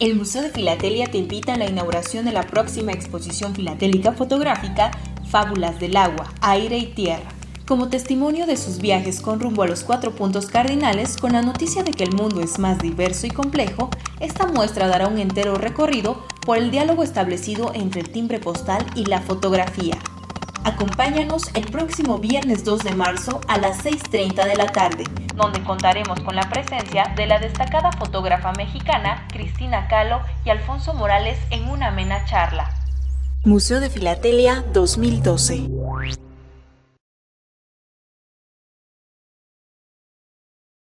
El Museo de Filatelia te invita a la inauguración de la próxima exposición filatélica fotográfica Fábulas del agua, aire y tierra, como testimonio de sus viajes con rumbo a los cuatro puntos cardinales con la noticia de que el mundo es más diverso y complejo, esta muestra dará un entero recorrido por el diálogo establecido entre el timbre postal y la fotografía. Acompáñanos el próximo viernes 2 de marzo a las 6.30 de la tarde, donde contaremos con la presencia de la destacada fotógrafa mexicana Cristina Calo y Alfonso Morales en una amena charla. Museo de Filatelia 2012